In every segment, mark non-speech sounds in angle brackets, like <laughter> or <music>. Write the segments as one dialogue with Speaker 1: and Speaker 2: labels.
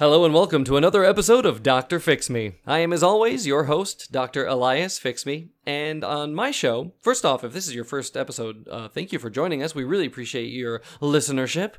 Speaker 1: Hello and welcome to another episode of Dr. Fix Me. I am, as always, your host, Dr. Elias Fix Me. And on my show, first off, if this is your first episode, uh, thank you for joining us. We really appreciate your listenership.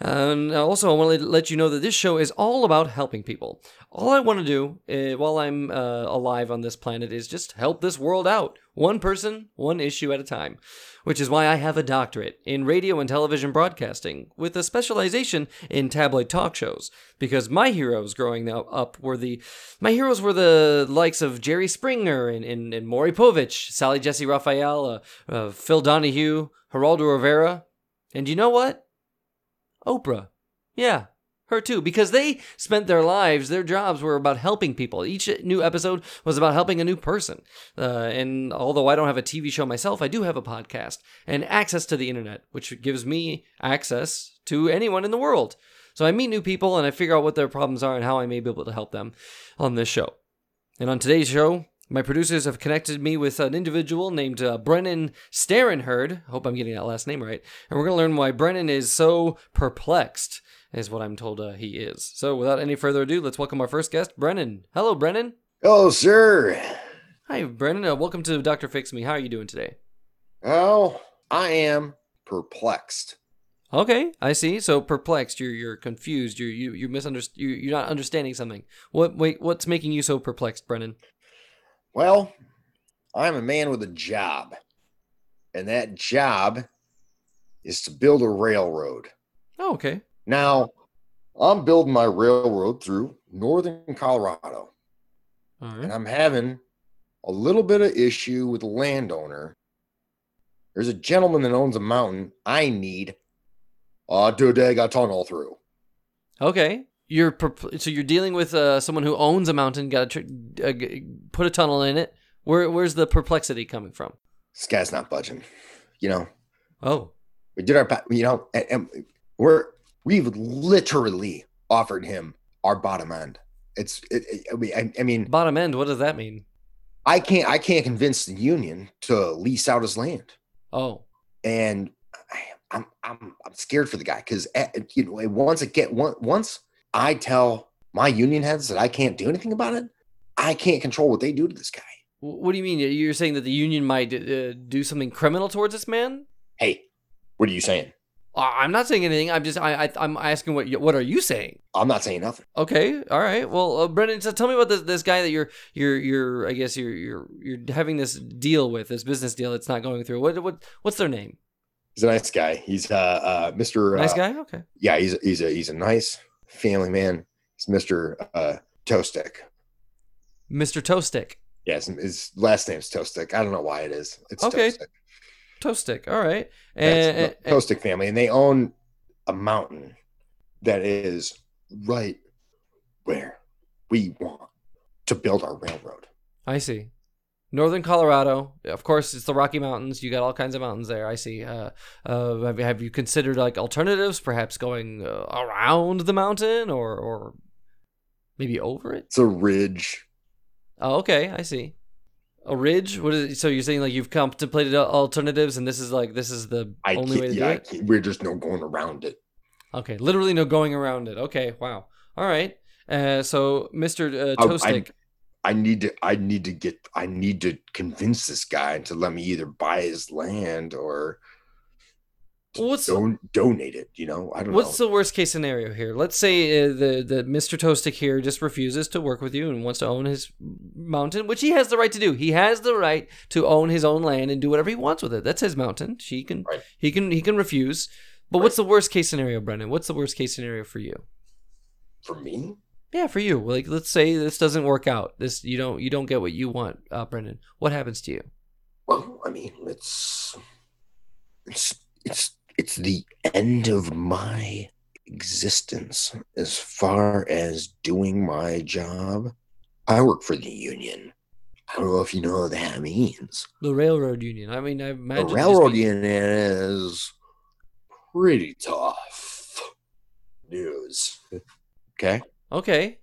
Speaker 1: And also, I want to let you know that this show is all about helping people. All I want to do uh, while I'm uh, alive on this planet is just help this world out, one person, one issue at a time. Which is why I have a doctorate in radio and television broadcasting, with a specialization in tabloid talk shows. Because my heroes growing up were the my heroes were the likes of Jerry Springer and, and, and Maury Povich, Sally Jessy Raphael, uh, uh, Phil Donahue, Geraldo Rivera, and you know what? Oprah. Yeah, her too, because they spent their lives, their jobs were about helping people. Each new episode was about helping a new person. Uh, and although I don't have a TV show myself, I do have a podcast and access to the internet, which gives me access to anyone in the world. So I meet new people and I figure out what their problems are and how I may be able to help them on this show. And on today's show, my producers have connected me with an individual named uh, Brennan Starenherd. Hope I'm getting that last name right. And we're going to learn why Brennan is so perplexed, is what I'm told uh, he is. So without any further ado, let's welcome our first guest, Brennan. Hello, Brennan.
Speaker 2: Hello, sir.
Speaker 1: Hi, Brennan. Uh, welcome to Dr. Fix Me. How are you doing today?
Speaker 2: Oh, I am perplexed.
Speaker 1: Okay, I see. So perplexed, you're you're confused, you're you you misunderstand, you you're not understanding something. What wait, what's making you so perplexed, Brennan?
Speaker 2: Well, I'm a man with a job, and that job is to build a railroad.
Speaker 1: Oh, okay.
Speaker 2: Now, I'm building my railroad through northern Colorado,
Speaker 1: All
Speaker 2: and. I'm having a little bit of issue with the landowner. There's a gentleman that owns a mountain. I need a Dodega tunnel through.
Speaker 1: Okay. You're so you're dealing with uh, someone who owns a mountain, got to tr- uh, put a tunnel in it. Where where's the perplexity coming from?
Speaker 2: This guy's not budging. You know,
Speaker 1: Oh,
Speaker 2: we did our you know and, and we're we've literally offered him our bottom end it's it, it- I, mean, I, I mean
Speaker 1: bottom end. What does that mean?
Speaker 2: i can't i can't convince the union to lease out his land
Speaker 1: Oh,
Speaker 2: and I, i'm i'm i'm scared for the guy because you know once it get once i tell my union heads that i can't do anything about it i can't control what they do to this guy
Speaker 1: what do you mean? You're saying that the union might uh, do something criminal towards this man?
Speaker 2: hey what are you saying
Speaker 1: I'm not saying anything. I'm just I, I I'm asking what you, what are you saying?
Speaker 2: i'm not saying nothing
Speaker 1: Okay, all right. Well, uh, Brendan, so tell me about this this guy that you're you're you're I guess you're you're you're having this deal with this business deal that's not going through. What what what's their name?
Speaker 2: he's a nice guy he's uh uh mr
Speaker 1: Nice
Speaker 2: uh,
Speaker 1: guy. Okay.
Speaker 2: yeah, he's he's a he's a nice family man. He's Mr. Uh, Toastick.
Speaker 1: Mr. Toastick.
Speaker 2: Yes, his last name's Toastick. I don't know why it is. It's
Speaker 1: Okay.
Speaker 2: Toastick.
Speaker 1: Toastick. All right. And,
Speaker 2: Toastick family, and they own a mountain that is right where we want to build our railroad.
Speaker 1: I see. Northern Colorado, of course, it's the Rocky Mountains. You got all kinds of mountains there. I see. Uh, uh, have, you- have you considered like alternatives, perhaps going uh, around the mountain or or maybe over it?
Speaker 2: It's a ridge.
Speaker 1: Oh, okay, I see. A ridge. What is it? So you're saying like you've contemplated alternatives, and this is like this is the
Speaker 2: I
Speaker 1: only way to
Speaker 2: yeah,
Speaker 1: do it.
Speaker 2: we're just no going around it.
Speaker 1: Okay, literally no going around it. Okay, wow. All right. Uh, so Mr. Uh,
Speaker 2: I- I- I need to I need to get I need to convince this guy to let me either buy his land or
Speaker 1: what's
Speaker 2: don- donate it. You know, I don't
Speaker 1: What's
Speaker 2: know.
Speaker 1: the worst case scenario here? Let's say uh, the the Mr. Toastick here just refuses to work with you and wants to own his mountain, which he has the right to do. He has the right to own his own land and do whatever he wants with it. That's his mountain. He can
Speaker 2: Right.
Speaker 1: he can he can refuse. But what's the worst case scenario, Brendan? What's the worst case scenario for you?
Speaker 2: For me,
Speaker 1: Yeah, for you. Like let's say this doesn't work out. This you don't you don't get what you want, uh, Brendan. What happens to you?
Speaker 2: well, I mean, it's it's it's it's the end of my existence as far as doing my job. I work for the union. I don't know if you know what that means.
Speaker 1: The railroad union. I mean, I
Speaker 2: The
Speaker 1: imagine just
Speaker 2: railroad
Speaker 1: be-
Speaker 2: union is pretty tough news. Okay.
Speaker 1: Okay.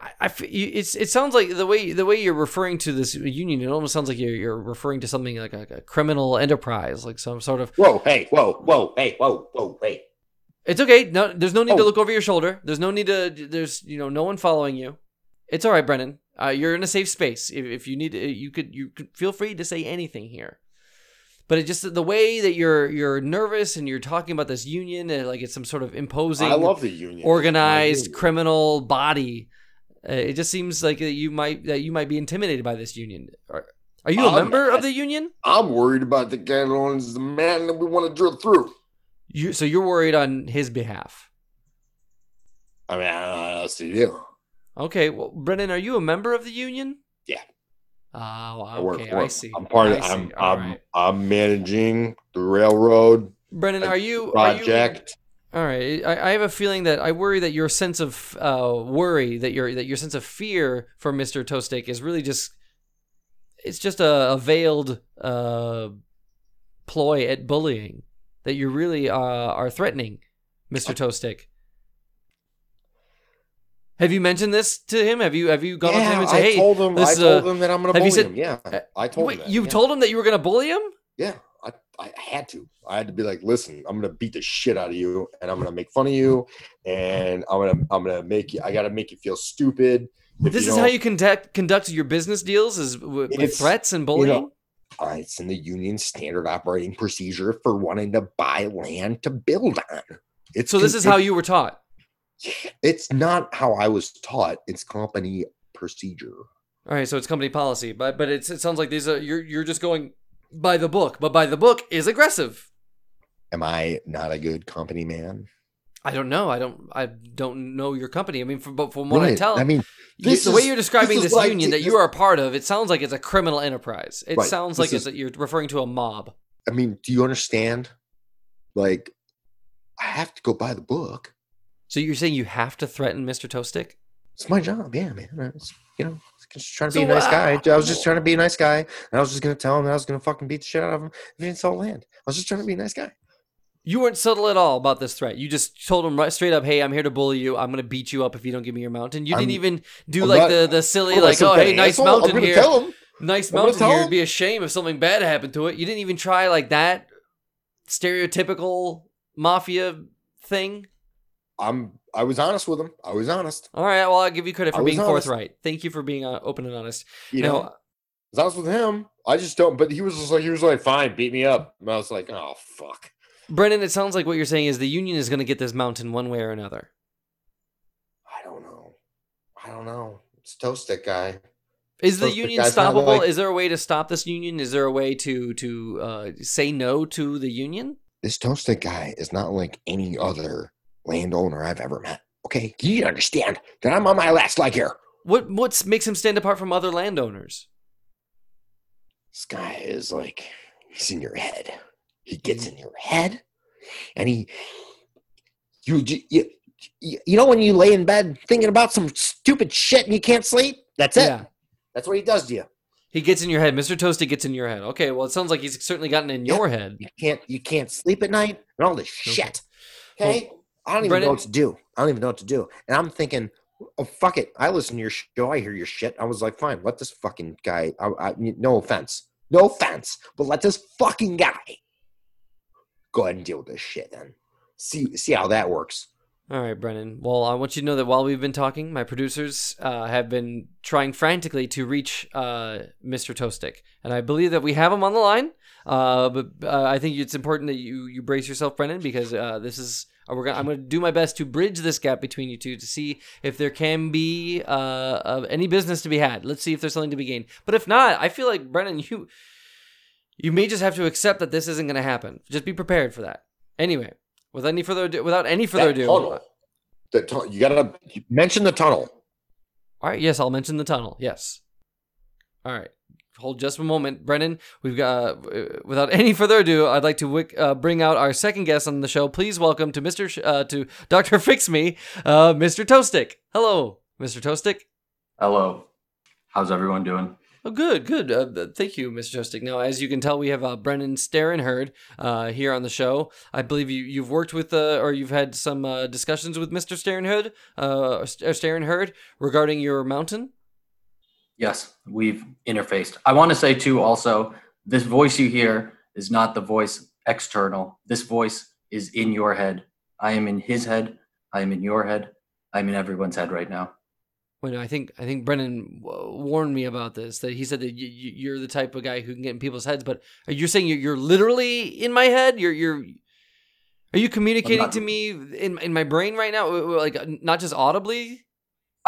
Speaker 1: I, I it's it sounds like the way the way you're referring to this union, it almost sounds like you're, you're referring to something like a, a criminal enterprise, like some sort of.
Speaker 2: Whoa, hey, whoa, whoa, hey, whoa, whoa, hey.
Speaker 1: It's okay. No, there's no need to
Speaker 2: Oh.
Speaker 1: look over your shoulder. There's no need to. There's you know no one following you. It's all right, Brennan. Uh, you're in a safe space. If, if you need, to, you could you could feel free to say anything here. But it just the way that you're you're nervous and you're talking about this union and like it's some sort of imposing,
Speaker 2: I love the union.
Speaker 1: organized
Speaker 2: union.
Speaker 1: criminal body. Uh, it just seems like that you might that you might be intimidated by this union. Are, are you a
Speaker 2: I'm
Speaker 1: member of the union?
Speaker 2: I'm worried about the that the man that we want to drill through.
Speaker 1: You so you're worried on his behalf.
Speaker 2: I mean, I don't know what else to do.
Speaker 1: Okay, well, Brennan, are you a member of the union?
Speaker 2: Yeah.
Speaker 1: Oh,
Speaker 2: I work
Speaker 1: okay,
Speaker 2: for
Speaker 1: I see.
Speaker 2: I'm part of.
Speaker 1: I
Speaker 2: I'm I'm
Speaker 1: right.
Speaker 2: I'm managing the railroad
Speaker 1: Brennan, are you are you-
Speaker 2: project.
Speaker 1: All right, I, I have a feeling that I worry that your sense of uh, worry, that your that your sense of fear for Mister Toastic is really just it's just a, a veiled uh, ploy at bullying. That you really uh, are threatening Mister Toastic. Have you mentioned this to him? Have you have you gone up to him and said,
Speaker 2: I
Speaker 1: "Hey,
Speaker 2: told him. I
Speaker 1: is
Speaker 2: told
Speaker 1: a-
Speaker 2: him that I'm going to bully
Speaker 1: said-
Speaker 2: him. Yeah,
Speaker 1: uh,
Speaker 2: I told
Speaker 1: wait,
Speaker 2: him. That.
Speaker 1: you
Speaker 2: yeah.
Speaker 1: told him that you were going to bully him?"
Speaker 2: Yeah, I, I had to. I had to be like, listen, I'm gonna beat the shit out of you, and I'm gonna make fun of you, and I'm gonna I'm gonna make you. I gotta make you feel stupid.
Speaker 1: This is how you conduct conduct your business deals is w- with threats and
Speaker 2: you
Speaker 1: bullying.
Speaker 2: know, uh, it's in the union standard operating procedure for wanting to buy land to build on. It's
Speaker 1: so this is how you were taught.
Speaker 2: It's not how I was taught. It's company procedure.
Speaker 1: All right, so it's company policy, but but it's, it sounds like these are you're you're just going by the book, but by the book is aggressive.
Speaker 2: Am I not a good company man?
Speaker 1: I don't know. I don't. I don't know your company. I mean, from but from what I tell,
Speaker 2: I mean,
Speaker 1: you-
Speaker 2: this
Speaker 1: the way you're describing
Speaker 2: this
Speaker 1: this,
Speaker 2: is I
Speaker 1: union that you are a part of, it sounds like it's a criminal enterprise. It
Speaker 2: Right.
Speaker 1: sounds like
Speaker 2: This
Speaker 1: it's you're referring to a mob.
Speaker 2: I mean, do you understand? Like, I have to go by the book.
Speaker 1: So you're saying you have to threaten Mr. Toastick?
Speaker 2: It's my job. Yeah, man. It's, you know, just trying to
Speaker 1: So,
Speaker 2: be a nice guy.
Speaker 1: uh,
Speaker 2: I was just trying to be a nice guy. And I was just going to tell him that I was going to fucking beat the shit out of him if he didn't sell land. I was just trying to be a nice guy.
Speaker 1: You weren't subtle at all about this threat. You just told him right straight up, "Hey, I'm here to bully you. I'm gonna beat you up if you don't give me your mountain." You didn't even do
Speaker 2: I'm
Speaker 1: like
Speaker 2: not-
Speaker 1: the the silly
Speaker 2: am
Speaker 1: like, "Oh, hey, nice
Speaker 2: asshole?
Speaker 1: mountain
Speaker 2: I'm
Speaker 1: here, nice mountain here." It'd be a shame if something bad happened to it. You didn't even try like that stereotypical mafia thing.
Speaker 2: I'm. I was honest with him. I was honest.
Speaker 1: All right, well, I'll give you credit for being
Speaker 2: honest.
Speaker 1: forthright. Thank you for being uh, open and honest.
Speaker 2: You
Speaker 1: Now,
Speaker 2: know, I was honest with him. I just don't. But he was just like, he was like, fine, beat me up. And I was like, oh fuck.
Speaker 1: Brennan, it sounds like what you're saying is the union is going to get this mountain one way or another.
Speaker 2: I don't know. I don't know. It's toast stick guy.
Speaker 1: Is the union stoppable?
Speaker 2: like-
Speaker 1: is there a way to stop this union? Is there a way to to uh, say no to the union?
Speaker 2: This toast stick guy is not like any other landowner I've ever met. Okay, you understand that I'm on my last leg here.
Speaker 1: What what makes him stand apart from other landowners?
Speaker 2: This guy is like, he's in your head. He gets in your head, and he, you, you, you, you know, when you lay in bed thinking about some stupid shit and you can't sleep. That's it.
Speaker 1: Yeah.
Speaker 2: That's what he does to you.
Speaker 1: He gets in your head. Mr. Toasty gets in your head. Okay, well, it sounds like he's certainly gotten in
Speaker 2: Yeah.
Speaker 1: your head.
Speaker 2: You can't, you can't sleep at night and all this
Speaker 1: Okay.
Speaker 2: shit. Okay, I don't even
Speaker 1: Brennan-
Speaker 2: know what to do. I don't even know what to do. And I'm thinking, oh fuck it. I listen to your show. I hear your shit. I was like, fine, let this fucking guy. I, I, no offense, no offense, but let this fucking guy go ahead and deal with this shit. Then see, see how that works.
Speaker 1: All right, Brennan. Well, I want you to know that while we've been talking, my producers uh, have been trying frantically to reach uh, Mr. Toastick, and I believe that we have him on the line. Uh, but uh, I think it's important that you you brace yourself, Brennan, because uh, this is we're gonna, I'm going to do my best to bridge this gap between you two to see if there can be uh, uh, any business to be had. Let's see if there's something to be gained. But if not, I feel like Brennan, you you may just have to accept that this isn't going to happen. Just be prepared for that. Anyway, without any further ado, without any further
Speaker 2: That
Speaker 1: ado,
Speaker 2: tunnel, the tu- you gotta mention the tunnel.
Speaker 1: All right. Yes, I'll mention the tunnel. Yes. All right. Hold just a moment, Brennan. We've got. Uh, without any further ado, I'd like to wick, uh, bring out our second guest on the show. Please welcome to Mister Sh- uh, to Doctor <laughs> Fix Me, uh, Mister Toastick. Hello, Mister Toastick.
Speaker 3: Hello. How's everyone doing?
Speaker 1: Oh, good, good. Uh, thank you, Mr. Jostick. Now, as you can tell, we have uh, Brennan Starenherd uh, here on the show. I believe you, you've worked with, uh, or you've had some uh, discussions with Mr. Starenherd, uh, uh, Starenherd regarding your mountain.
Speaker 3: Yes, we've interfaced. I want to say too also, this voice you hear is not the voice external. This voice is in your head. I am in his head. I am in your head. I'm in everyone's head right now.
Speaker 1: Wait, no, I think I think Brennan warned me about this. That he said that you, you're the type of guy who can get in people's heads. But you're saying you're, you're literally in my head. You're you're. Are you communicating
Speaker 3: not-
Speaker 1: to me in in my brain right now, like not just audibly?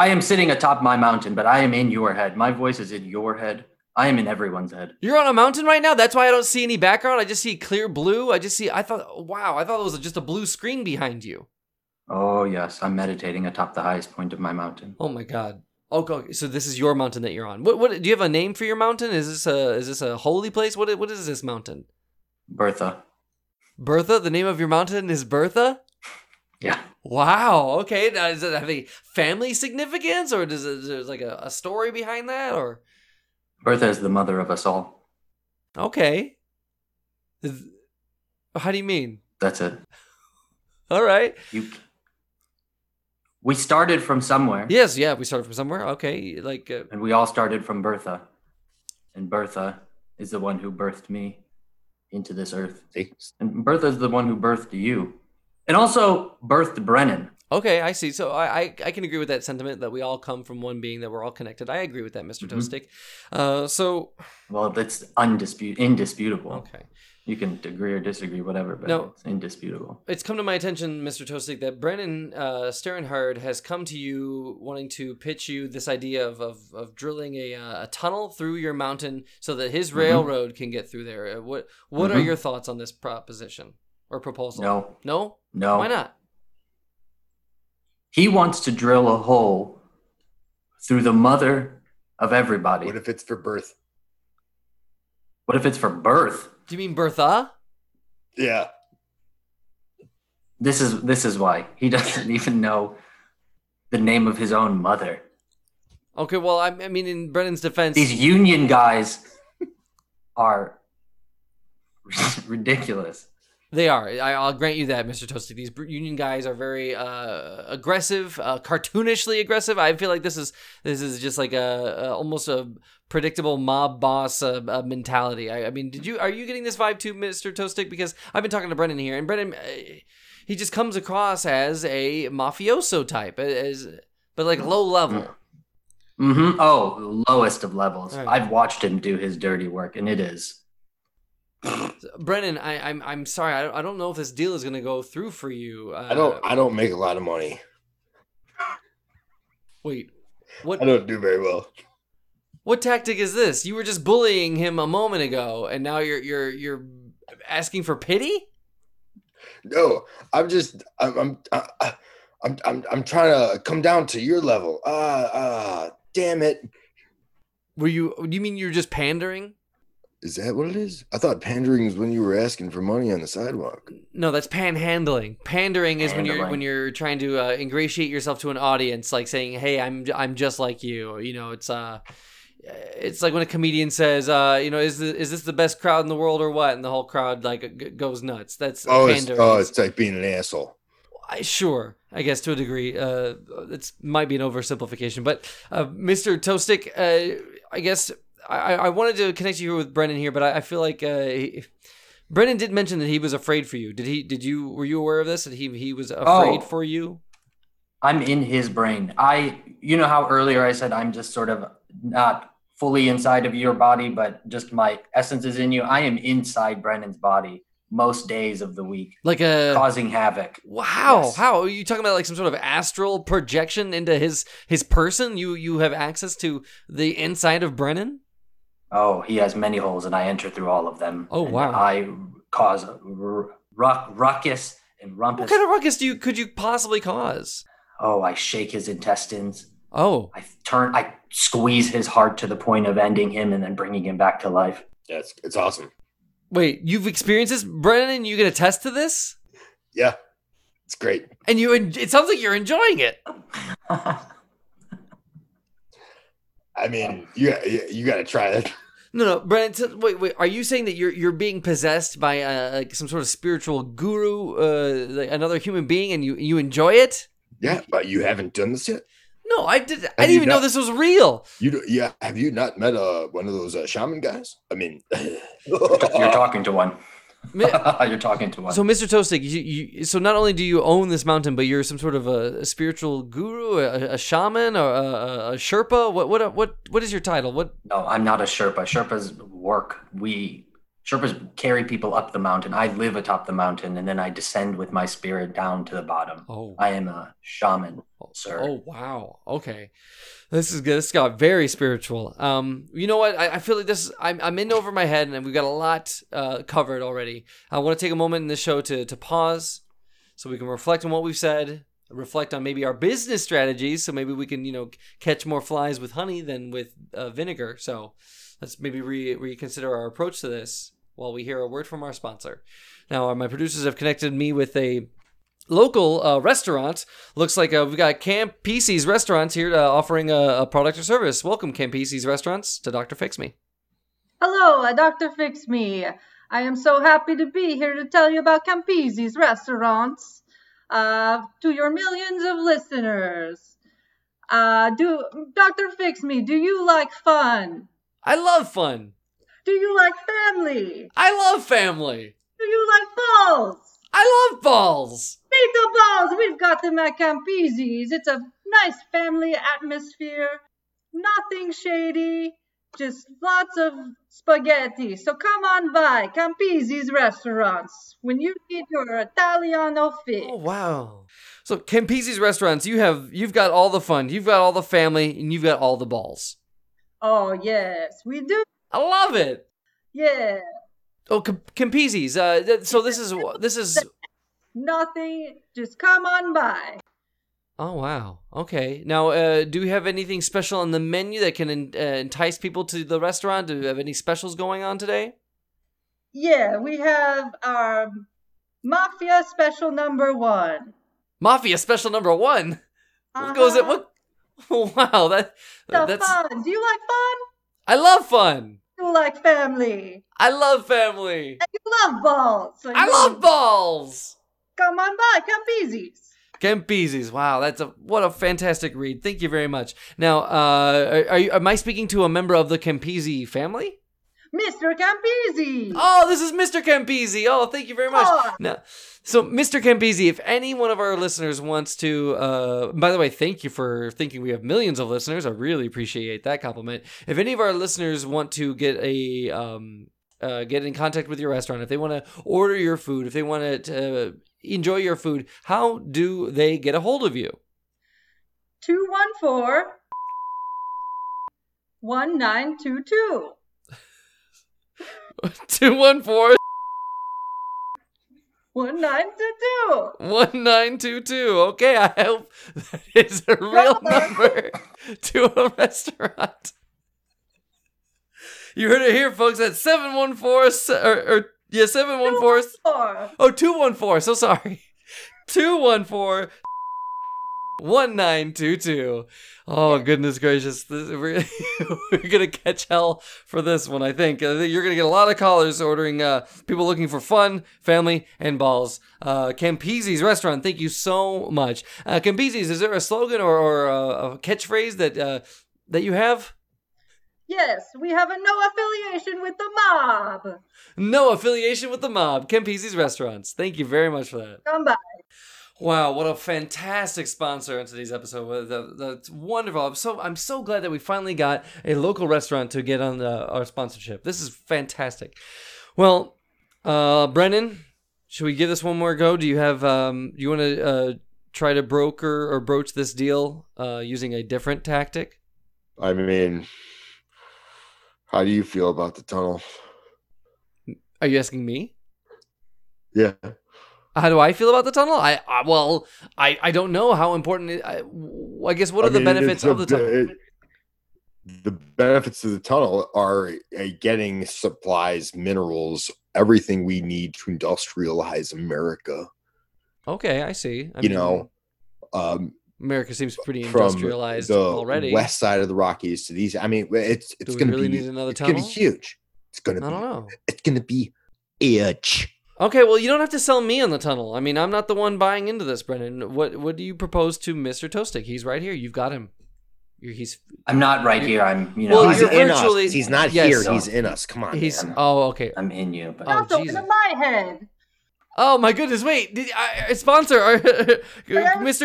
Speaker 3: I am sitting atop my mountain, but I am in your head. My voice is in your head. I am in everyone's head.
Speaker 1: You're on a mountain right now. That's why I don't see any background. I just see clear blue. I just see. I thought, wow, I thought it was just a blue screen behind you.
Speaker 3: Oh, yes. I'm meditating atop the highest point of my mountain.
Speaker 1: Oh my god. Oh, okay, okay, so this is your mountain that you're on. What what do you have a name for your mountain? Is this a is this a holy place? What what is this mountain?
Speaker 3: Bertha.
Speaker 1: Bertha. The name of your mountain is Bertha.
Speaker 3: Yeah.
Speaker 1: Wow. Okay. Now, does it have a family significance, or does it there's like a, a story behind that, or
Speaker 3: Bertha is the mother of us all.
Speaker 1: okay? Is- How do you mean?
Speaker 3: That's it. <laughs>
Speaker 1: All right.
Speaker 3: You. We started from somewhere,
Speaker 1: Yes. Yeah. We started from somewhere. Okay. Like. Uh,
Speaker 3: and we all started from Bertha. And Bertha is the one who birthed me into this earth.
Speaker 2: See?
Speaker 3: And Bertha is the one who birthed you. And also birthed Brennan.
Speaker 1: Okay, I see. So I, I I can agree with that sentiment that we all come from one being that we're all connected. I agree with that, mister
Speaker 3: Mhm.
Speaker 1: Toastick. Uh, so
Speaker 3: Well, that's undisputable, indisputable.
Speaker 1: okay,
Speaker 3: You can agree or disagree, whatever, but
Speaker 1: No.
Speaker 3: it's indisputable.
Speaker 1: it's come to my attention, Mr. Toastick, that Brennan uh, Sterenhard has come to you wanting to pitch you this idea of of, of drilling a uh, a tunnel through your mountain so that his
Speaker 3: Mhm.
Speaker 1: railroad can get through there. Uh, What what are
Speaker 3: Mhm.
Speaker 1: your thoughts on this proposition or proposal?
Speaker 3: No,
Speaker 1: no,
Speaker 3: no.
Speaker 1: why not?
Speaker 3: He wants to drill a hole through the mother of everybody.
Speaker 2: What if it's for birth?
Speaker 3: what if it's for birth?
Speaker 1: Do you mean Bertha?
Speaker 2: Yeah.
Speaker 3: This is this is why he <laughs> doesn't even know the name of his own mother.
Speaker 1: Okay, well, I, I mean, in Brennan's defense,
Speaker 3: These union guys are <laughs> ridiculous.
Speaker 1: They are. I, I'll grant you that, Mr. Toasty. These union guys are very uh, aggressive, uh, cartoonishly aggressive. I feel like this is this is just like a, a almost a predictable mob boss uh, uh, mentality. I, I mean, did you are you getting this vibe too, Mr. Toastick? Because I've been talking to Brendan here, and Brendan, uh, he just comes across as a mafioso type, as but like low level.
Speaker 3: Mm-hmm. Oh, lowest of levels.
Speaker 1: Right.
Speaker 3: I've watched him do his dirty work, and it is.
Speaker 1: Brennan, I, I'm I'm sorry. I don't, I don't know if this deal is gonna go through for you. Uh,
Speaker 2: I don't I don't make a lot of money.
Speaker 1: wait. What
Speaker 2: I don't do very well.
Speaker 1: What tactic is this? You were just bullying him a moment ago, and now you're you're you're asking for pity.
Speaker 2: No, I'm just I'm I'm I, I'm I'm I'm trying to come down to your level. Ah ah, damn it.
Speaker 1: Were you? Do you mean you're just pandering?
Speaker 2: Is that what it is? I thought pandering is when you were asking for money on the sidewalk.
Speaker 1: No, that's panhandling. Pandering is when you're when you're trying to uh, ingratiate yourself to an audience, like saying, "Hey, I'm I'm just like you." You know, it's uh, it's like when a comedian says, uh, you know, is the, is this the best crowd in the world or what? And the whole crowd like g- goes nuts. That's
Speaker 2: Oh, it's, oh,
Speaker 1: It's-
Speaker 2: it's like being an asshole.
Speaker 1: I, sure, I guess to a degree, uh, it's might be an oversimplification, but uh, Mr. Toastick, uh, I guess I, I wanted to connect you with Brendan here, but I, I feel like uh, he, Brendan did mention that he was afraid for you. Did he? Did you? Were you aware of this? That he he was afraid
Speaker 3: Oh.
Speaker 1: for you?
Speaker 3: I'm in his brain. I, you know how earlier I said I'm just sort of not fully inside of your body, but just my essence is in you. I am inside Brendan's body most days of the week,
Speaker 1: Like a
Speaker 3: causing havoc.
Speaker 1: wow?
Speaker 3: Yes.
Speaker 1: How are you talking about? Like some sort of astral projection into his his person? You you have access to the inside of Brennan?
Speaker 3: Oh, he has many holes, and I enter through all of them.
Speaker 1: Oh,
Speaker 3: And
Speaker 1: wow.
Speaker 3: I cause a ru- ruck, ruckus and rumpus.
Speaker 1: What kind of ruckus do you could you possibly cause?
Speaker 3: oh, I shake his intestines.
Speaker 1: Oh,
Speaker 3: I turn, I squeeze his heart to the point of ending him and then bringing him back to life.
Speaker 2: Yeah, it's, it's awesome.
Speaker 1: Wait, you've experienced this, Brennan? You can attest to this,
Speaker 2: Yeah, it's great.
Speaker 1: and you. en- It sounds like you're enjoying it. <laughs>
Speaker 2: I mean, you you, you got to try it.
Speaker 1: No, no, Brennan. t- wait, wait. Are you saying that you're you're being possessed by uh, like some sort of spiritual guru, uh, like another human being, and you you enjoy it?
Speaker 2: Yeah, but you haven't done this yet.
Speaker 1: No, I did. I didn't
Speaker 2: you
Speaker 1: even know this was real.
Speaker 2: You do, yeah? Have you not met uh one of those uh, shaman guys? I mean, <laughs>
Speaker 3: You're talking to one. <laughs> You're talking to us.
Speaker 1: So, Mr. Toastic, you, you, so not only do you own this mountain, but you're some sort of a, a spiritual guru, a, a shaman, or a, a, a Sherpa. What what what what is your title? What?
Speaker 3: no, I'm not a Sherpa. Sherpas work. We Sherpas carry people up the mountain. I live atop the mountain, and then I descend with my spirit down to the bottom.
Speaker 1: Oh,
Speaker 3: I am a shaman, sir.
Speaker 1: oh wow. Okay, this is good. This got very spiritual. Um, you know what? I, I feel like this. I'm I'm in over my head, and we've got a lot uh, covered already. I want to take a moment in this show to to pause, so we can reflect on what we've said. Reflect on maybe our business strategies, so maybe we can, you know, catch more flies with honey than with uh, vinegar. So, let's maybe re- reconsider our approach to this while we hear a word from our sponsor. Now, uh, my producers have connected me with a local uh, restaurant. Looks like uh, we've got Campisi's Restaurants here uh, offering a, a product or service. Welcome, Campisi's Restaurants, to Dr. Fix Me.
Speaker 4: Hello, uh, Dr. Fix Me. I am so happy to be here to tell you about Campisi's restaurants. Uh, to your millions of listeners. Do Dr. Fix Me, do you like fun?
Speaker 1: I love fun.
Speaker 4: Do you like family?
Speaker 1: I love family.
Speaker 4: Do you like balls?
Speaker 1: I love balls.
Speaker 4: Speak of balls, we've got them at Campisi's. It's a nice family atmosphere. Nothing shady. Just lots of spaghetti. So come on by Campisi's restaurants when you need your Italiano fix.
Speaker 1: Oh wow. So Campisi's Restaurants, you have you've got all the fun, you've got all the family, and you've got all the balls.
Speaker 4: Oh yes, we do.
Speaker 1: I love it.
Speaker 4: Yeah.
Speaker 1: Oh, Cam- Campisi's. Uh, th- so this is this is.
Speaker 4: Nothing. Just come on by.
Speaker 1: Oh wow. Okay. Now, uh, do we have anything special on the menu that can en- uh, entice people to the restaurant? Do we have any specials going on today?
Speaker 4: Yeah, we have our Mafia special number one.
Speaker 1: Mafia special number one. What goes it?
Speaker 4: Uh-huh.
Speaker 1: What? <laughs> Wow. That
Speaker 4: So
Speaker 1: that's.
Speaker 4: fun. Do you like fun?
Speaker 1: I love fun.
Speaker 4: Do you like family?
Speaker 1: I love family.
Speaker 4: And you love balls. So
Speaker 1: I
Speaker 4: you
Speaker 1: love balls.
Speaker 4: Come on by. Campisi's.
Speaker 1: Campisi's. Wow, that's a what a fantastic read. Thank you very much. Now, uh, are, are you, am I speaking to a member of the Campisi family?
Speaker 4: Mr. Campisi.
Speaker 1: Oh, this is Mr. Campisi. Oh, thank you very much.
Speaker 4: Oh.
Speaker 1: Now, so Mr. Campisi, if any one of our listeners wants to, uh, by the way, thank you for thinking we have millions of listeners. I really appreciate that compliment. If any of our listeners want to get a, um, uh, get in contact with your restaurant, if they want to order your food, if they want to uh, enjoy your food, how do they get a hold of you?
Speaker 4: 214 1922. <laughs>
Speaker 1: 214
Speaker 4: 1922.
Speaker 1: 1922. Okay, I hope that is a real number <laughs> to a restaurant. You heard it here, folks. That's 714 or, or yeah, 714
Speaker 4: Four.
Speaker 1: Oh, 214. So sorry. <laughs> 214 1922. Oh, goodness gracious. This, <laughs> we're, we're going to catch hell for this one, I think. I You're going to get a lot of callers ordering, uh, people looking for fun, family, and balls. Uh, Campisi's restaurant, thank you so much. Uh, Campisi's, is there a slogan or, or a, a catchphrase that, uh, that you have?
Speaker 4: Yes, we have a no affiliation with the mob.
Speaker 1: No affiliation with the mob. Campisi's restaurants. Thank you very much for that.
Speaker 4: Come by.
Speaker 1: Wow, what a fantastic sponsor on today's episode. That's wonderful. I'm so I'm so glad that we finally got a local restaurant to get on the, our sponsorship. This is fantastic. Well, uh, Brennan, should we give this one more go? Do you have um, you want to uh, try to broker or broach this deal uh, using a different tactic?
Speaker 2: I mean, how do you feel about the tunnel?
Speaker 1: Are you asking me?
Speaker 2: Yeah.
Speaker 1: How do I feel about the tunnel? I, I well, I, I don't know how important. It, I, I guess what are
Speaker 2: I
Speaker 1: the
Speaker 2: mean,
Speaker 1: benefits
Speaker 2: it's
Speaker 1: of
Speaker 2: a
Speaker 1: the tunnel?
Speaker 2: bit- the benefits of the tunnel are uh, getting supplies, minerals, everything we need to industrialize America.
Speaker 1: Okay, I see. I
Speaker 2: you
Speaker 1: mean,
Speaker 2: know, um,
Speaker 1: America seems pretty
Speaker 2: from
Speaker 1: industrialized
Speaker 2: the
Speaker 1: already.
Speaker 2: west side of the Rockies to these. I mean, it's it's going to
Speaker 1: really
Speaker 2: be
Speaker 1: need another
Speaker 2: it's going to be huge. It's going to be.
Speaker 1: I don't know.
Speaker 2: it's going to be huge.
Speaker 1: Okay, well, you don't have to sell me on the tunnel. I mean, I'm not the one buying into this, Brendan. What what do you propose to Mr. Toastic? He's right here. You've got him. You're, he's
Speaker 3: I'm not right here. I'm, you know,
Speaker 1: Well,
Speaker 2: he's
Speaker 1: you're
Speaker 2: in
Speaker 1: virtually-
Speaker 2: us. He's not
Speaker 1: Yes.
Speaker 2: here. He's in us. Come on.
Speaker 1: he's
Speaker 2: man.
Speaker 1: oh okay.
Speaker 3: I'm in you. But
Speaker 1: Oh,
Speaker 4: also
Speaker 1: Jesus.
Speaker 4: into my head.
Speaker 1: Oh my goodness! Wait, did, I, sponsor, are, Mr.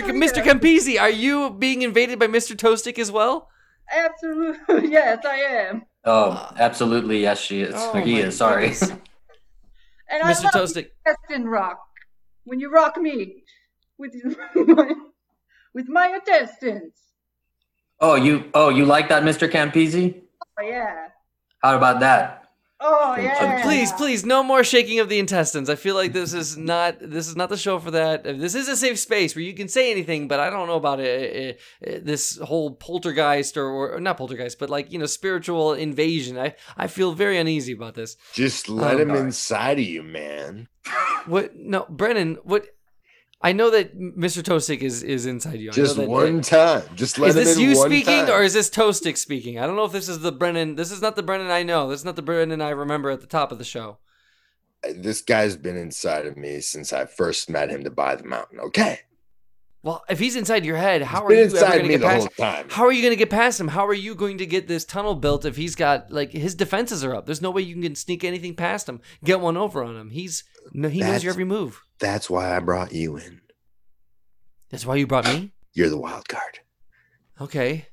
Speaker 1: K- Mr. Campisi, are you being invaded by Mr. Toastic as well?
Speaker 4: Absolutely, <laughs> yes, I am.
Speaker 3: oh, absolutely, yes, she is.
Speaker 1: Oh,
Speaker 3: he is. Sorry. <laughs>
Speaker 4: And I
Speaker 1: Mr.
Speaker 4: love
Speaker 1: Toastic.
Speaker 4: intestine rock. When you rock me with <laughs> my, with my intestines.
Speaker 3: oh, you. Oh, you like that, Mr. Campisi?
Speaker 4: Oh yeah.
Speaker 3: How about that?
Speaker 4: Oh
Speaker 3: Uh,
Speaker 4: yeah.
Speaker 1: Please, please, no more shaking of the intestines. I feel like this is not this is not the show for that. This is a safe space where you can say anything, but I don't know about it, this whole poltergeist or, or not poltergeist, but like you know spiritual invasion. I I feel very uneasy about this.
Speaker 2: Just let
Speaker 1: Oh,
Speaker 2: him
Speaker 3: God.
Speaker 2: inside of you, man.
Speaker 1: What? No, Brennan. What? I know that Mr. Toastic is is inside you. I
Speaker 2: Just
Speaker 1: that-
Speaker 2: one time. Just let
Speaker 1: Is this you speaking
Speaker 2: time.
Speaker 1: or is this Toastic speaking? I don't know if this is the Brennan. This is not the Brennan I know. This is not the Brennan I remember at the top of the show.
Speaker 2: this guy's been inside of me since I first met him to buy the mountain. Okay.
Speaker 1: Well, if he's inside your head, how are you ever going to get past?
Speaker 2: time.
Speaker 1: How are you going to get past him? How are you going to get this tunnel built if he's got like his defenses are up? There's no way you can sneak anything past him, get one over on him. He's no, he knows your every move.
Speaker 2: That's why I brought you in.
Speaker 1: That's why you brought me.
Speaker 2: You're the wild card.
Speaker 1: Okay,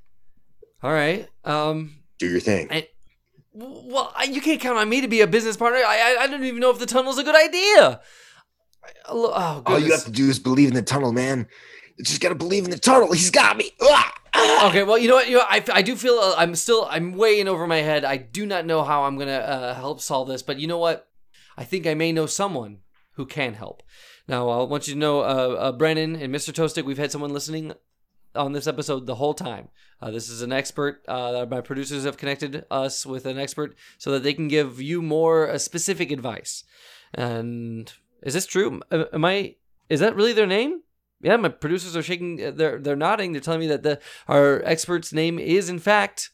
Speaker 1: all right. Um,
Speaker 2: Do your thing.
Speaker 1: I- well, you can't count on me to be a business partner. I I, I don't even know if the tunnel's a good idea. Oh,
Speaker 2: All you have to do is believe in the tunnel, man. Just gotta believe in the tunnel. He's got me. Ah! Ah!
Speaker 1: Okay, well, you know what? You know, I, I do feel uh, I'm still I'm way in over my head. I do not know how I'm gonna uh, help solve this, but you know what? I think I may know someone who can help. Now, I want you to know, uh, uh, Brennan and Mr. Toastic, we've had someone listening on this episode the whole time. Uh, this is an expert. Uh, my producers have connected us with an expert so that they can give you more specific advice. And is this true? Am I? Is that really their name? Yeah, my producers are shaking. uh, They're they're nodding. They're telling me that the our expert's name is in fact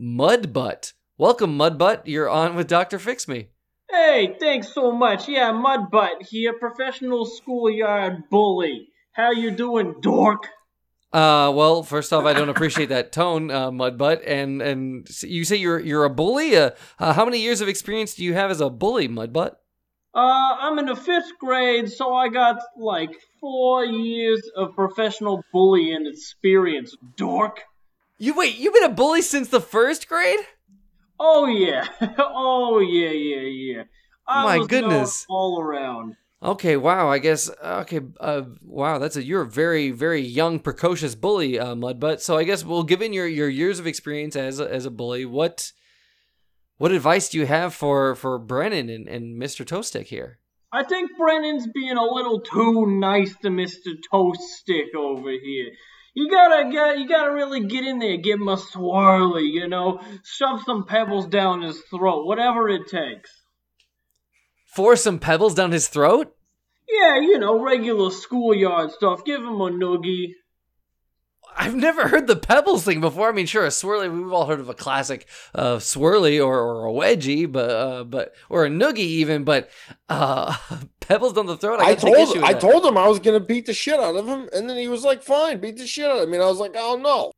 Speaker 1: Mudbutt. Welcome, Mudbutt. You're on with Doctor Fix Me.
Speaker 5: Hey, thanks so much. Yeah, Mudbutt here, a professional schoolyard bully. How you doing, dork?
Speaker 1: Uh, well, first off, I don't appreciate that tone, uh, Mudbutt. And and you say you're you're a bully. Uh, uh, how many years of experience do you have as a bully, Mudbutt?
Speaker 5: Uh, I'm in the fifth grade, so I got like four years of professional bullying experience, dork.
Speaker 1: You wait. You've been a bully since the first grade?
Speaker 5: Oh yeah, <laughs> oh yeah, yeah, yeah. I
Speaker 1: My goodness.
Speaker 5: all around.
Speaker 1: Okay, wow. I guess okay. Uh, wow, that's a you're a very very young precocious bully, uh, Mudbutt. So I guess well, given your your years of experience as a, as a bully, what what advice do you have for for Brennan and, and Mr. Toastic here?
Speaker 5: I think Brennan's being a little too nice to Mr. Toast Stick over here. You gotta get, you gotta really get in there, give him a swirly, you know, shove some pebbles down his throat, whatever it takes.
Speaker 1: Force some pebbles down his throat?
Speaker 5: Yeah, you know, regular schoolyard stuff. Give him a noogie.
Speaker 1: I've never heard the pebbles thing before. I mean, sure, a swirly. We've all heard of a classic uh, swirly or, or a wedgie, but uh, but or a noogie even. But uh, <laughs> pebbles on the throat. I,
Speaker 2: I told
Speaker 1: issue
Speaker 2: I
Speaker 1: that.
Speaker 2: told him I was gonna beat the shit out of him, and then he was like, "Fine, beat the shit out of me." And I was like, "Oh no."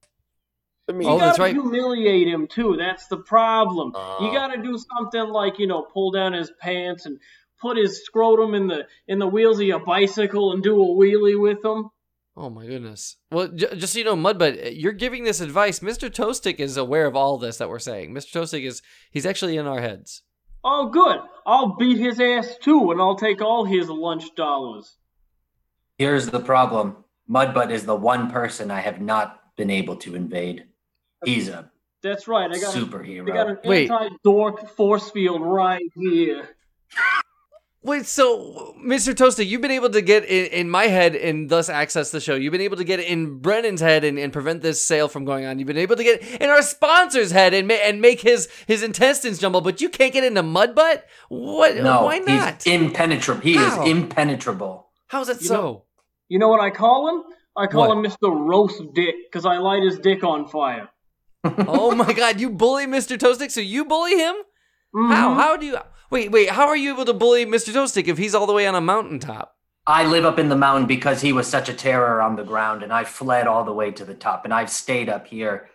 Speaker 2: I mean,
Speaker 1: Oh,
Speaker 5: you
Speaker 1: that's
Speaker 5: gotta
Speaker 1: right.
Speaker 5: humiliate him too. That's the problem. you
Speaker 2: Uh.
Speaker 5: gotta do something like you know, pull down his pants and put his scrotum in the in the wheels of your bicycle and do a wheelie with him.
Speaker 1: Oh my goodness. Well, j- just so you know, Mudbutt, eh, you're giving this advice. Mr. Toastic is aware of all this that we're saying. Mr. Toastic is he's actually in our heads.
Speaker 5: Oh, good. I'll beat his ass too, and I'll take all his lunch dollars.
Speaker 3: Here's the problem. Mudbutt is the one person I have not been able to invade. He's a
Speaker 5: That's right. I got a,
Speaker 3: superhero.
Speaker 5: I got an
Speaker 1: Wait.
Speaker 5: anti-dork force field right here.
Speaker 1: Wait, so Mr. Toastic, you've been able to get in, in my head and thus access the show. You've been able to get in Brennan's head and, and prevent this sale from going on. You've been able to get in our sponsor's head and, ma- and make his, his intestines jumble, but you can't get into Mudbutt? What?
Speaker 3: no,
Speaker 1: Why not?
Speaker 3: he's impenetrable. He
Speaker 1: How?
Speaker 3: is impenetrable.
Speaker 1: How's that
Speaker 5: You
Speaker 1: so?
Speaker 5: know- You know what I call him? I call
Speaker 1: What?
Speaker 5: him Mr. Roast Dick because I light his dick on fire.
Speaker 1: oh my god, you bully Mr. Toastic? So you bully him? How?
Speaker 5: Mhm.
Speaker 1: How do you wait? Wait. How are you able to bully Mr. Toastic if he's all the way on a mountaintop?
Speaker 3: I live up in the mountain because he was such a terror on the ground, and I fled all the way to the top, and I've stayed up here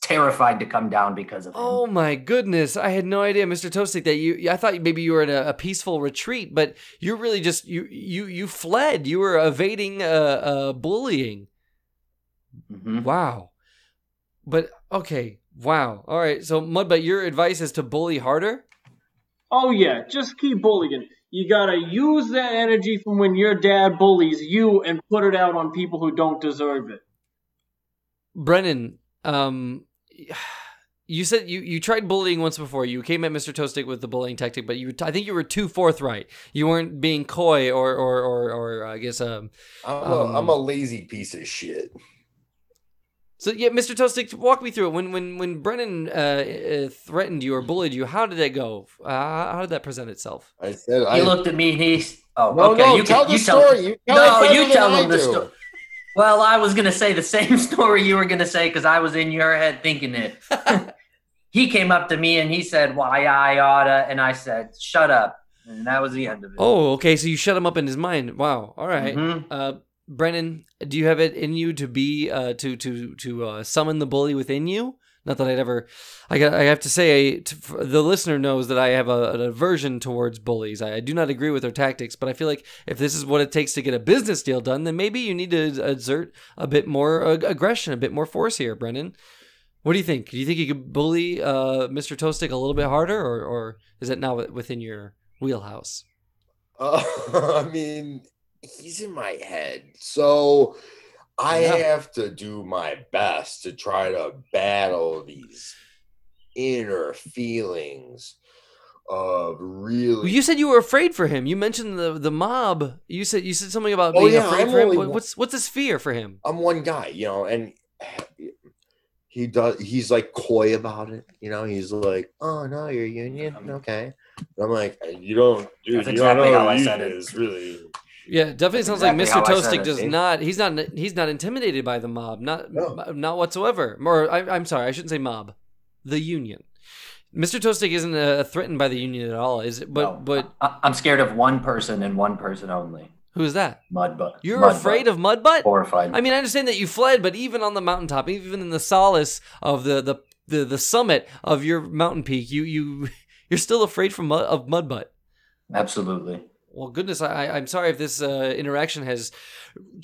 Speaker 3: terrified to come down because of him.
Speaker 1: Oh my goodness! I had no idea, Mr. Toastic, that you. I thought maybe you were in a, a peaceful retreat, but you're really just you you you fled. You were evading uh, uh bullying.
Speaker 3: Mhm.
Speaker 1: Wow. But okay, wow. All right. So Mudbutt, your advice is to bully harder.
Speaker 5: Oh yeah, just keep bullying. You gotta use that energy from when your dad bullies you and put it out on people who don't deserve it.
Speaker 1: Brennan, um, you said you, you tried bullying once before. You came at Mr. Toastic with the bullying tactic, but you I think you were too forthright. You weren't being coy or or or, or I guess um.
Speaker 2: I'm,
Speaker 1: Um,
Speaker 2: a, I'm a lazy piece of shit.
Speaker 1: So yeah, Mr. Toastic, walk me through it. When when when Brennan uh, uh, threatened you or bullied you, how did that go? Uh, how did that present itself?
Speaker 2: I said
Speaker 3: He
Speaker 2: I.
Speaker 3: looked at me and he's oh
Speaker 2: no,
Speaker 3: okay
Speaker 2: no,
Speaker 3: you
Speaker 2: tell
Speaker 3: can,
Speaker 2: the
Speaker 3: you tell
Speaker 2: story. You tell
Speaker 3: no you tell him the story. Well, I was gonna say the same <laughs> story you were gonna say because I was in your head thinking it. <laughs> he came up to me and he said, "Why I oughta," and I said, "Shut up," and that was the end of it.
Speaker 1: Oh, okay. So you shut him up in his mind. Wow. All right.
Speaker 3: Mhm.
Speaker 1: Uh, Brennan, do you have it in you to be uh, to to to uh, summon the bully within you? Not that I'd ever. I got. I have to say, to, the listener knows that I have a, an aversion towards bullies. I, I do not agree with their tactics, but I feel like if this is what it takes to get a business deal done, then maybe you need to exert a bit more aggression, a bit more force here, Brennan. What do you think? Do you think you could bully uh, Mr. Toastic a little bit harder, or, or is it now within your wheelhouse?
Speaker 2: Uh, <laughs> I mean, he's in my head, so I
Speaker 1: Yeah.
Speaker 2: have to do my best to try to battle these inner feelings of really.
Speaker 1: Well, you said you were afraid for him. You mentioned the the mob. You said you said something about
Speaker 2: Oh,
Speaker 1: being
Speaker 2: yeah,
Speaker 1: afraid
Speaker 2: I'm
Speaker 1: for him.
Speaker 2: one-
Speaker 1: What's what's his fear for him?
Speaker 2: I'm one guy, you know, and he does. He's like coy about it, you know. He's like, "Oh no, you're union, um, okay." And I'm like, "You don't, dude.
Speaker 3: That's
Speaker 2: you don't know
Speaker 3: how
Speaker 2: what
Speaker 3: I said it.
Speaker 2: is really."
Speaker 1: Yeah, it definitely
Speaker 3: That's
Speaker 1: sounds like Mr.
Speaker 3: how I
Speaker 1: Toastic
Speaker 3: it,
Speaker 1: does
Speaker 3: see?
Speaker 1: not. He's not. He's not intimidated by the mob. Not
Speaker 2: No.
Speaker 1: not whatsoever. Or I, I'm sorry, I shouldn't say mob. The union. Mr. Toastic isn't uh, threatened by the union at all, is it? But
Speaker 3: No.
Speaker 1: but
Speaker 3: I- I'm scared of one person and one person only.
Speaker 1: who is that?
Speaker 3: Mudbutt.
Speaker 1: You're
Speaker 3: Mudbutt.
Speaker 1: afraid of Mudbutt?
Speaker 3: horrified.
Speaker 1: I mean, I understand that you fled, but even on the mountaintop, even in the solace of the the the, the summit of your mountain peak, you you <laughs> you're still afraid from mud, of Mudbutt.
Speaker 3: Absolutely.
Speaker 1: Well, goodness, I, I- I'm sorry if this uh, interaction has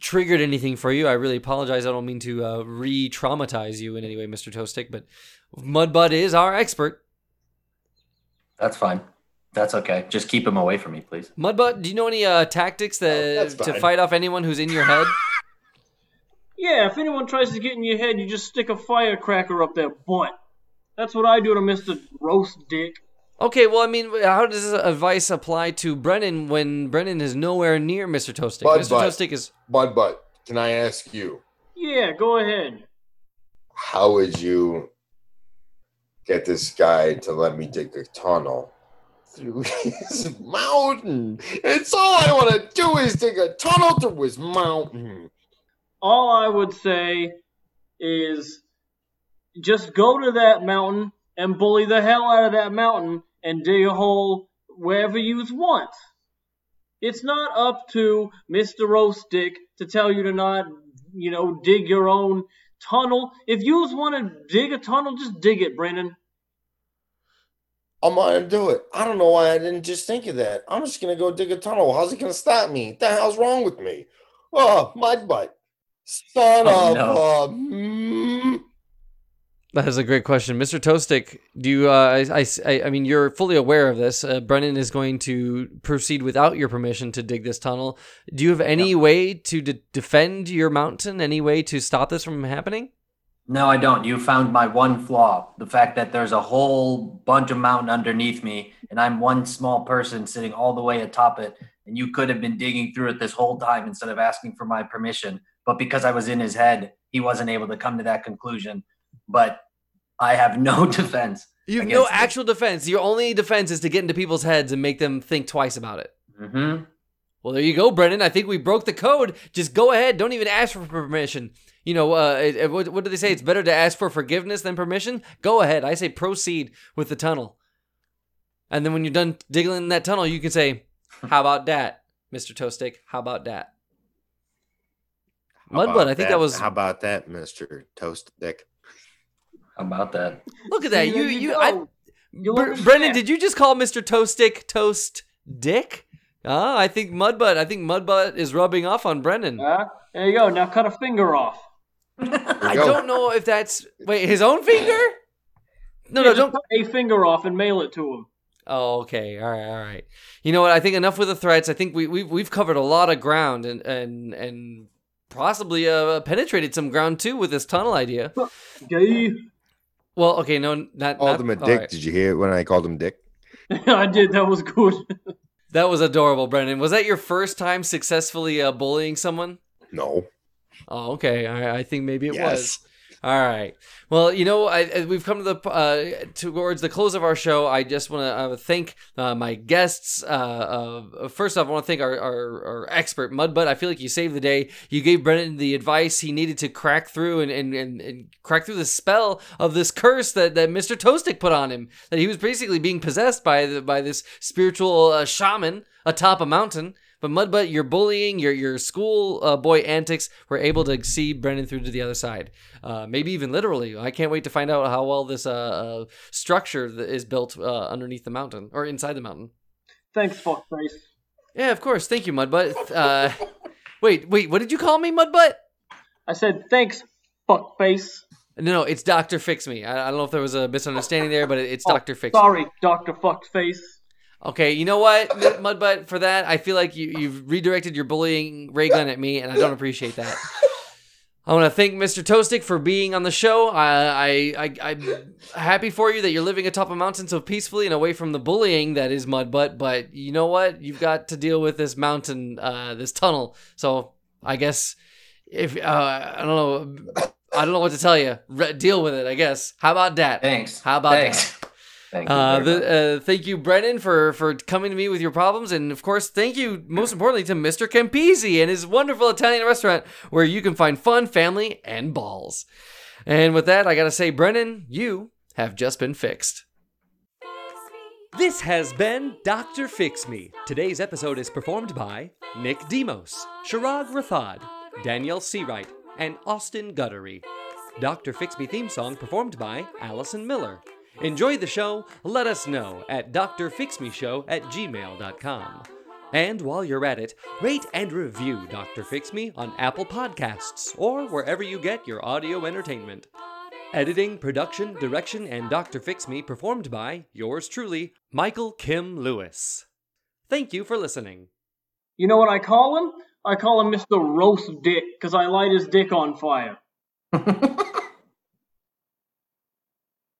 Speaker 1: triggered anything for you. I really apologize. I don't mean to uh, re-traumatize you in any way, Mr. Toastic, but Mudbutt is our expert.
Speaker 3: That's fine. That's okay. Just keep him away from me, please.
Speaker 1: Mudbutt, do you know any uh, tactics
Speaker 2: Oh,
Speaker 1: to fight off anyone who's in your head? <laughs>
Speaker 5: Yeah, if anyone tries to get in your head, you just stick a firecracker up their butt. That's what I do to Mr. Roast Dick.
Speaker 1: Okay, well, I mean, how does this advice apply to Brennan when Brennan is nowhere near Mr. Toastic?
Speaker 2: Mudbutt.
Speaker 1: Mr. Toastic is
Speaker 2: Bud, but can I ask you,
Speaker 5: Yeah, go ahead.
Speaker 2: how would you get this guy to let me dig a tunnel through <laughs> his mountain? It's all I want to do is dig a tunnel through his mountain.
Speaker 5: All I would say is just go to that mountain and bully the hell out of that mountain and dig a hole wherever you want. It's not up to Mr. Roast Dick to tell you to not, you know, dig your own tunnel. If you want to dig a tunnel, just dig it, Brennan.
Speaker 2: I'm gonna do it. I don't know why I didn't just think of that. I'm just gonna go dig a tunnel. How's it gonna stop me? What the hell's wrong with me? Oh, my butt. Son
Speaker 3: Oh,
Speaker 2: of
Speaker 3: no.
Speaker 2: a.
Speaker 1: That is a great question, Mr. Toastic. Do you? Uh, I, I, I mean, you're fully aware of this. Uh, Brennan is going to proceed without your permission to dig this tunnel. Do you have any way to de- defend your mountain? Any way to stop this from happening?
Speaker 3: No, I don't. You found my one flaw the fact that there's a whole bunch of mountain underneath me, and I'm one small person sitting all the way atop it. And you could have been digging through it this whole time instead of asking for my permission. But because I was in his head, he wasn't able to come to that conclusion. But I have no <laughs> defense.
Speaker 1: You have no
Speaker 3: it.
Speaker 1: actual defense. Your only defense is to get into people's heads and make them think twice about it.
Speaker 3: hmm
Speaker 1: Well, there you go, Brennan. I think we broke the code. Just go ahead. Don't even ask for permission. You know, uh, what, what do they say? It's better to ask for forgiveness than permission. Go ahead. I say proceed with the tunnel. And then when you're done digging in that tunnel, you can say, <laughs> "How about that, Mister Toaststick? How about that?" Mudbutt, I think that was
Speaker 2: How about that, Mister Toast Dick?
Speaker 3: How about that?
Speaker 1: Look at that.
Speaker 5: See,
Speaker 1: You you. I Br- Brendan, did you just call Mr. Toastick Toast Dick? Ah, I think Mudbutt. I think Mudbutt is rubbing off on Brendan.
Speaker 5: Huh? There you go. Now cut a finger off. <laughs>
Speaker 1: I
Speaker 2: go.
Speaker 1: don't know if that's wait his own finger. No,
Speaker 5: Yeah,
Speaker 1: no, don't.
Speaker 5: cut a finger off and mail it to him.
Speaker 1: Oh, okay. All right, all right. You know what? I think enough with the threats. I think we we've we've covered a lot of ground and and and possibly uh, penetrated some ground too with this tunnel idea.
Speaker 5: Okay.
Speaker 1: Well, okay, no, not
Speaker 2: Called
Speaker 1: not,
Speaker 2: him a dick.
Speaker 1: right.
Speaker 2: Did you hear it when I called him dick? <laughs>
Speaker 5: I did. That was good.
Speaker 1: That was adorable, Brendan. Was that your first time successfully uh, bullying someone?
Speaker 2: No.
Speaker 1: Oh, okay. I, I think maybe it was. All right. Well, you know, I, we've come to the uh, towards the close of our show. I just want to uh, thank uh, my guests. Uh, uh, first off, I want to thank our, our, our expert Mudbutt. I feel like you saved the day. You gave Brendan the advice he needed to crack through and, and, and, and crack through the spell of this curse that, that Mr. Toastic put on him. That he was basically being possessed by the, by this spiritual uh, shaman atop a mountain. But Mudbutt, your bullying, your your school uh, boy antics were able to see Brendan through to the other side. Uh, maybe even literally. I can't wait to find out how well this uh, uh, structure is built uh, underneath the mountain or inside the mountain.
Speaker 5: Thanks, fuckface.
Speaker 1: Yeah, of course. Thank you, Mudbutt. Uh, <laughs> wait, wait. What did you call me, Mudbutt?
Speaker 5: I said thanks, fuckface.
Speaker 1: No, no, it's Doctor Fix Me. I, I don't know if there was a misunderstanding there, but it- it's
Speaker 5: Oh,
Speaker 1: Doctor Fix.
Speaker 5: Sorry, Doctor Fuckface.
Speaker 1: Okay, you know what, Mudbutt? For that, I feel like you, you've redirected your bullying ray gun at me, and I don't appreciate that. I want to thank Mr. Toastic for being on the show. I, I, I, I'm happy for you that you're living atop a mountain so peacefully and away from the bullying that is Mudbutt. But you know what? You've got to deal with this mountain, uh, this tunnel. So I guess if uh, I don't know, I don't know what to tell you. Re- deal with it. I guess. How about that?
Speaker 3: Thanks.
Speaker 1: How about
Speaker 3: Thanks.
Speaker 1: that?
Speaker 3: Thank you.
Speaker 1: Uh, the, uh, thank you, Brennan, for for coming to me with your problems, and of course, thank you most importantly to Mr. Campisi and his wonderful Italian restaurant where you can find fun, family, and balls. And with that, I gotta say, Brennan, you have just been fixed. This has been Dr. Fix Me. Today's episode is performed by Nick Demos, Shirag Rathod, Danielle Seawright, and Austin Guttery. Dr. Fix Me theme song performed by Allison Miller. Enjoy the show? Let us know at drfixmeshow at gmail.com. And while you're at it, rate and review Dr. Fix Me on Apple Podcasts or wherever you get your audio entertainment. Editing, production, direction, and Dr. Fix Me performed by yours truly, Michael Kim Lewis. Thank you for listening.
Speaker 5: You know what I call him? I call him Mr. Roast Dick, because I light his dick on fire. <laughs>